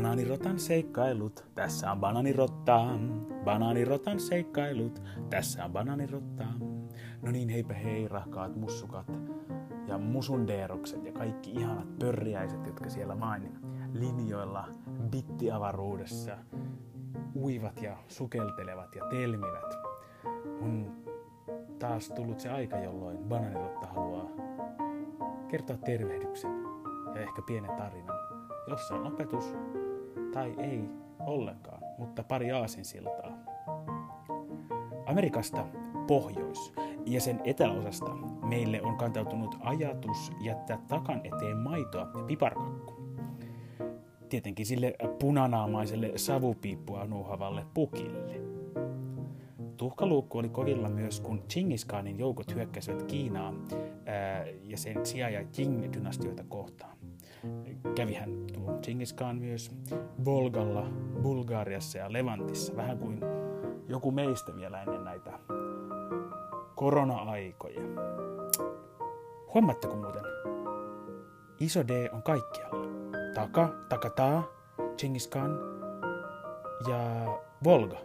Banaanirotan seikkailut, tässä on banaanirotta. Banaanirotan seikkailut, tässä on banaanirotta. No niin, heipä hei, rakkaat mussukat ja musundeerokset ja kaikki ihanat pörriäiset, jotka siellä main linjoilla bittiavaruudessa uivat ja sukeltelevat ja telmivät. On taas tullut se aika, jolloin Banaanirotta haluaa kertoa tervehdyksen ja ehkä pienen tarinan, jossa on opetus tai ei ollenkaan, mutta pari aasinsiltaa. Amerikasta pohjois ja sen eteläosasta meille on kantautunut ajatus jättää takan eteen maitoa ja piparkakku. Tietenkin sille punanaamaiselle savupiippua nuuhavalle pukille. Tuhkaluukku oli kovilla myös, kun Chingis Khanin joukot hyökkäsivät Kiinaa ää, ja sen ja Jing-dynastioita kohtaan. Kävihän tuo Chingis Khan myös Volgalla, Bulgariassa ja Levantissa, vähän kuin joku meistä vielä ennen näitä korona-aikoja. Huomaatteko muuten? Iso D on kaikkialla. Taka, takataa, Chingis Khan ja Volga.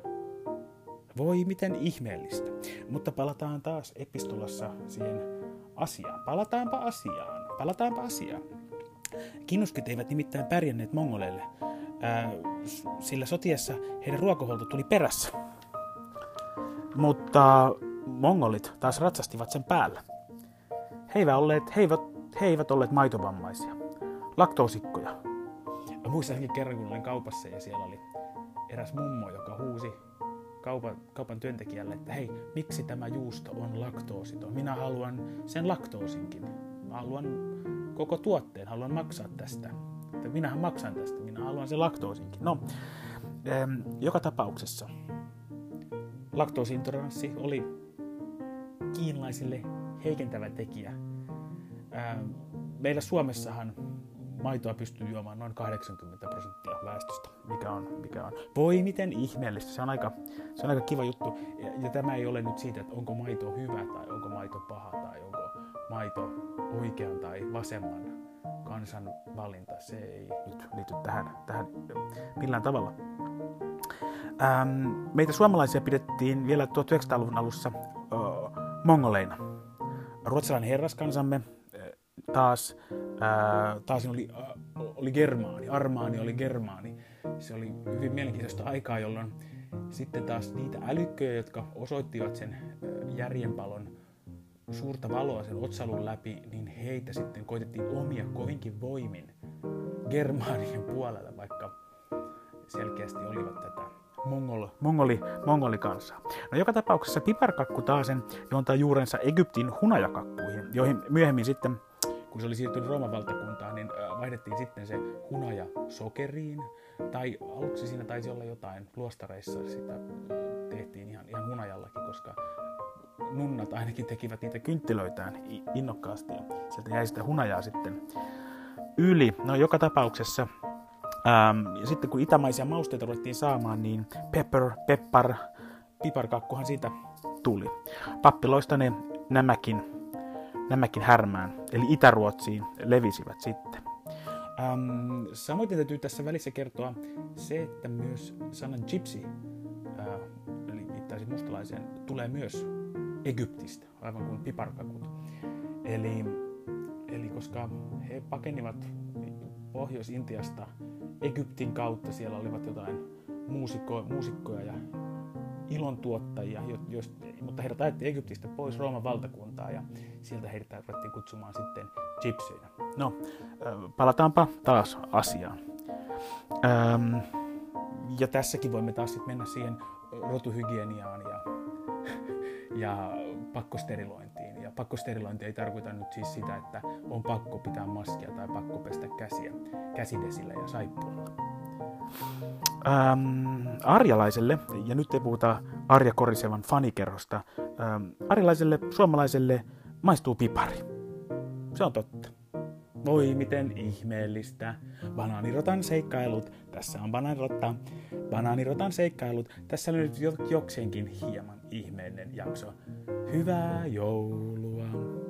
Voi miten ihmeellistä. Mutta palataan taas epistolassa siihen asiaan. Palataanpa asiaan. Palataanpa asiaan. Kinnuskit eivät nimittäin pärjänneet mongoleille, ää, sillä sotiessa heidän ruokahuolto tuli perässä. Mutta mongolit taas ratsastivat sen päällä. He eivät olleet, he eivät, he eivät olleet maitovammaisia, laktoosikkoja. Mä muistan kerran, kun olin kaupassa ja siellä oli eräs mummo, joka huusi kaupan, kaupan työntekijälle, että hei, miksi tämä juusto on laktoositon? Minä haluan sen laktoosinkin. Mä haluan koko tuotteen, haluan maksaa tästä. Että minähän maksan tästä, minä haluan sen laktoosinkin. No, ähm, joka tapauksessa laktoosintoleranssi oli kiinalaisille heikentävä tekijä. Ähm, meillä Suomessahan maitoa pystyy juomaan noin 80 prosenttia väestöstä, mikä on, mikä on. Voi miten ihmeellistä, se on aika, se on aika kiva juttu. Ja, ja tämä ei ole nyt siitä, että onko maito hyvä tai onko maito paha tai onko maito oikean tai vasemman kansan valinta. Se ei nyt liity tähän, tähän millään tavalla. Ähm, meitä suomalaisia pidettiin vielä 1900-luvun alussa äh, mongoleina. Ruotsalainen herraskansamme taas, ää, taas oli, ää, oli germaani, armaani oli germaani. Se oli hyvin mielenkiintoista aikaa, jolloin sitten taas niitä älykköjä, jotka osoittivat sen järjenpalon suurta valoa sen otsalun läpi, niin heitä sitten koitettiin omia kovinkin voimin germaanien puolella, vaikka selkeästi olivat tätä mongol, mongoli, mongolikansaa. No joka tapauksessa piparkakku taasen juontaa juurensa Egyptin hunajakakkuihin, joihin myöhemmin sitten kun se oli siirtynyt Rooman valtakuntaan, niin vaihdettiin sitten se hunaja sokeriin. Tai aluksi siinä taisi olla jotain, luostareissa sitä tehtiin ihan, ihan hunajallakin, koska nunnat ainakin tekivät niitä kynttilöitään innokkaasti ja sieltä jäi sitä hunajaa sitten yli. No joka tapauksessa Ähm, ja sitten kun itämaisia mausteita ruvettiin saamaan, niin pepper, peppar, piparkakkuhan siitä tuli. Pappiloista ne nämäkin, nämäkin härmään, eli Itä-Ruotsiin levisivät sitten. Ähm, samoin täytyy tässä välissä kertoa se, että myös sanan gypsy, äh, eli mustalaiseen, tulee myös Egyptistä, aivan kuin piparkakut. Eli, eli koska he pakenivat Pohjois-Intiasta Egyptin kautta. Siellä olivat jotain muusikko, muusikkoja ja ilontuottajia, jos, mutta heidät ajettiin Egyptistä pois Rooman valtakuntaa ja sieltä heidät ruvettiin kutsumaan sitten gypsyinä. No, palataanpa taas asiaan. Ähm, ja tässäkin voimme taas sitten mennä siihen rotuhygieniaan ja, ja pakkosterilointiin. Ja pakkosterilointi ei tarkoita nyt siis sitä, että on pakko pitää maskia tai pakko pestä käsiä käsidesillä ja saippualla. Ähm, arjalaiselle, ja nyt ei puhuta Arja Korisevan fanikerhosta, ähm, arjalaiselle suomalaiselle maistuu pipari. Se on totta. Voi miten ihmeellistä. Banaanirotan seikkailut. Tässä on banaanirotta. Banaanirotan seikkailut. Tässä on nyt jokseenkin hieman ihmeellinen jakso. Hyvää joulua!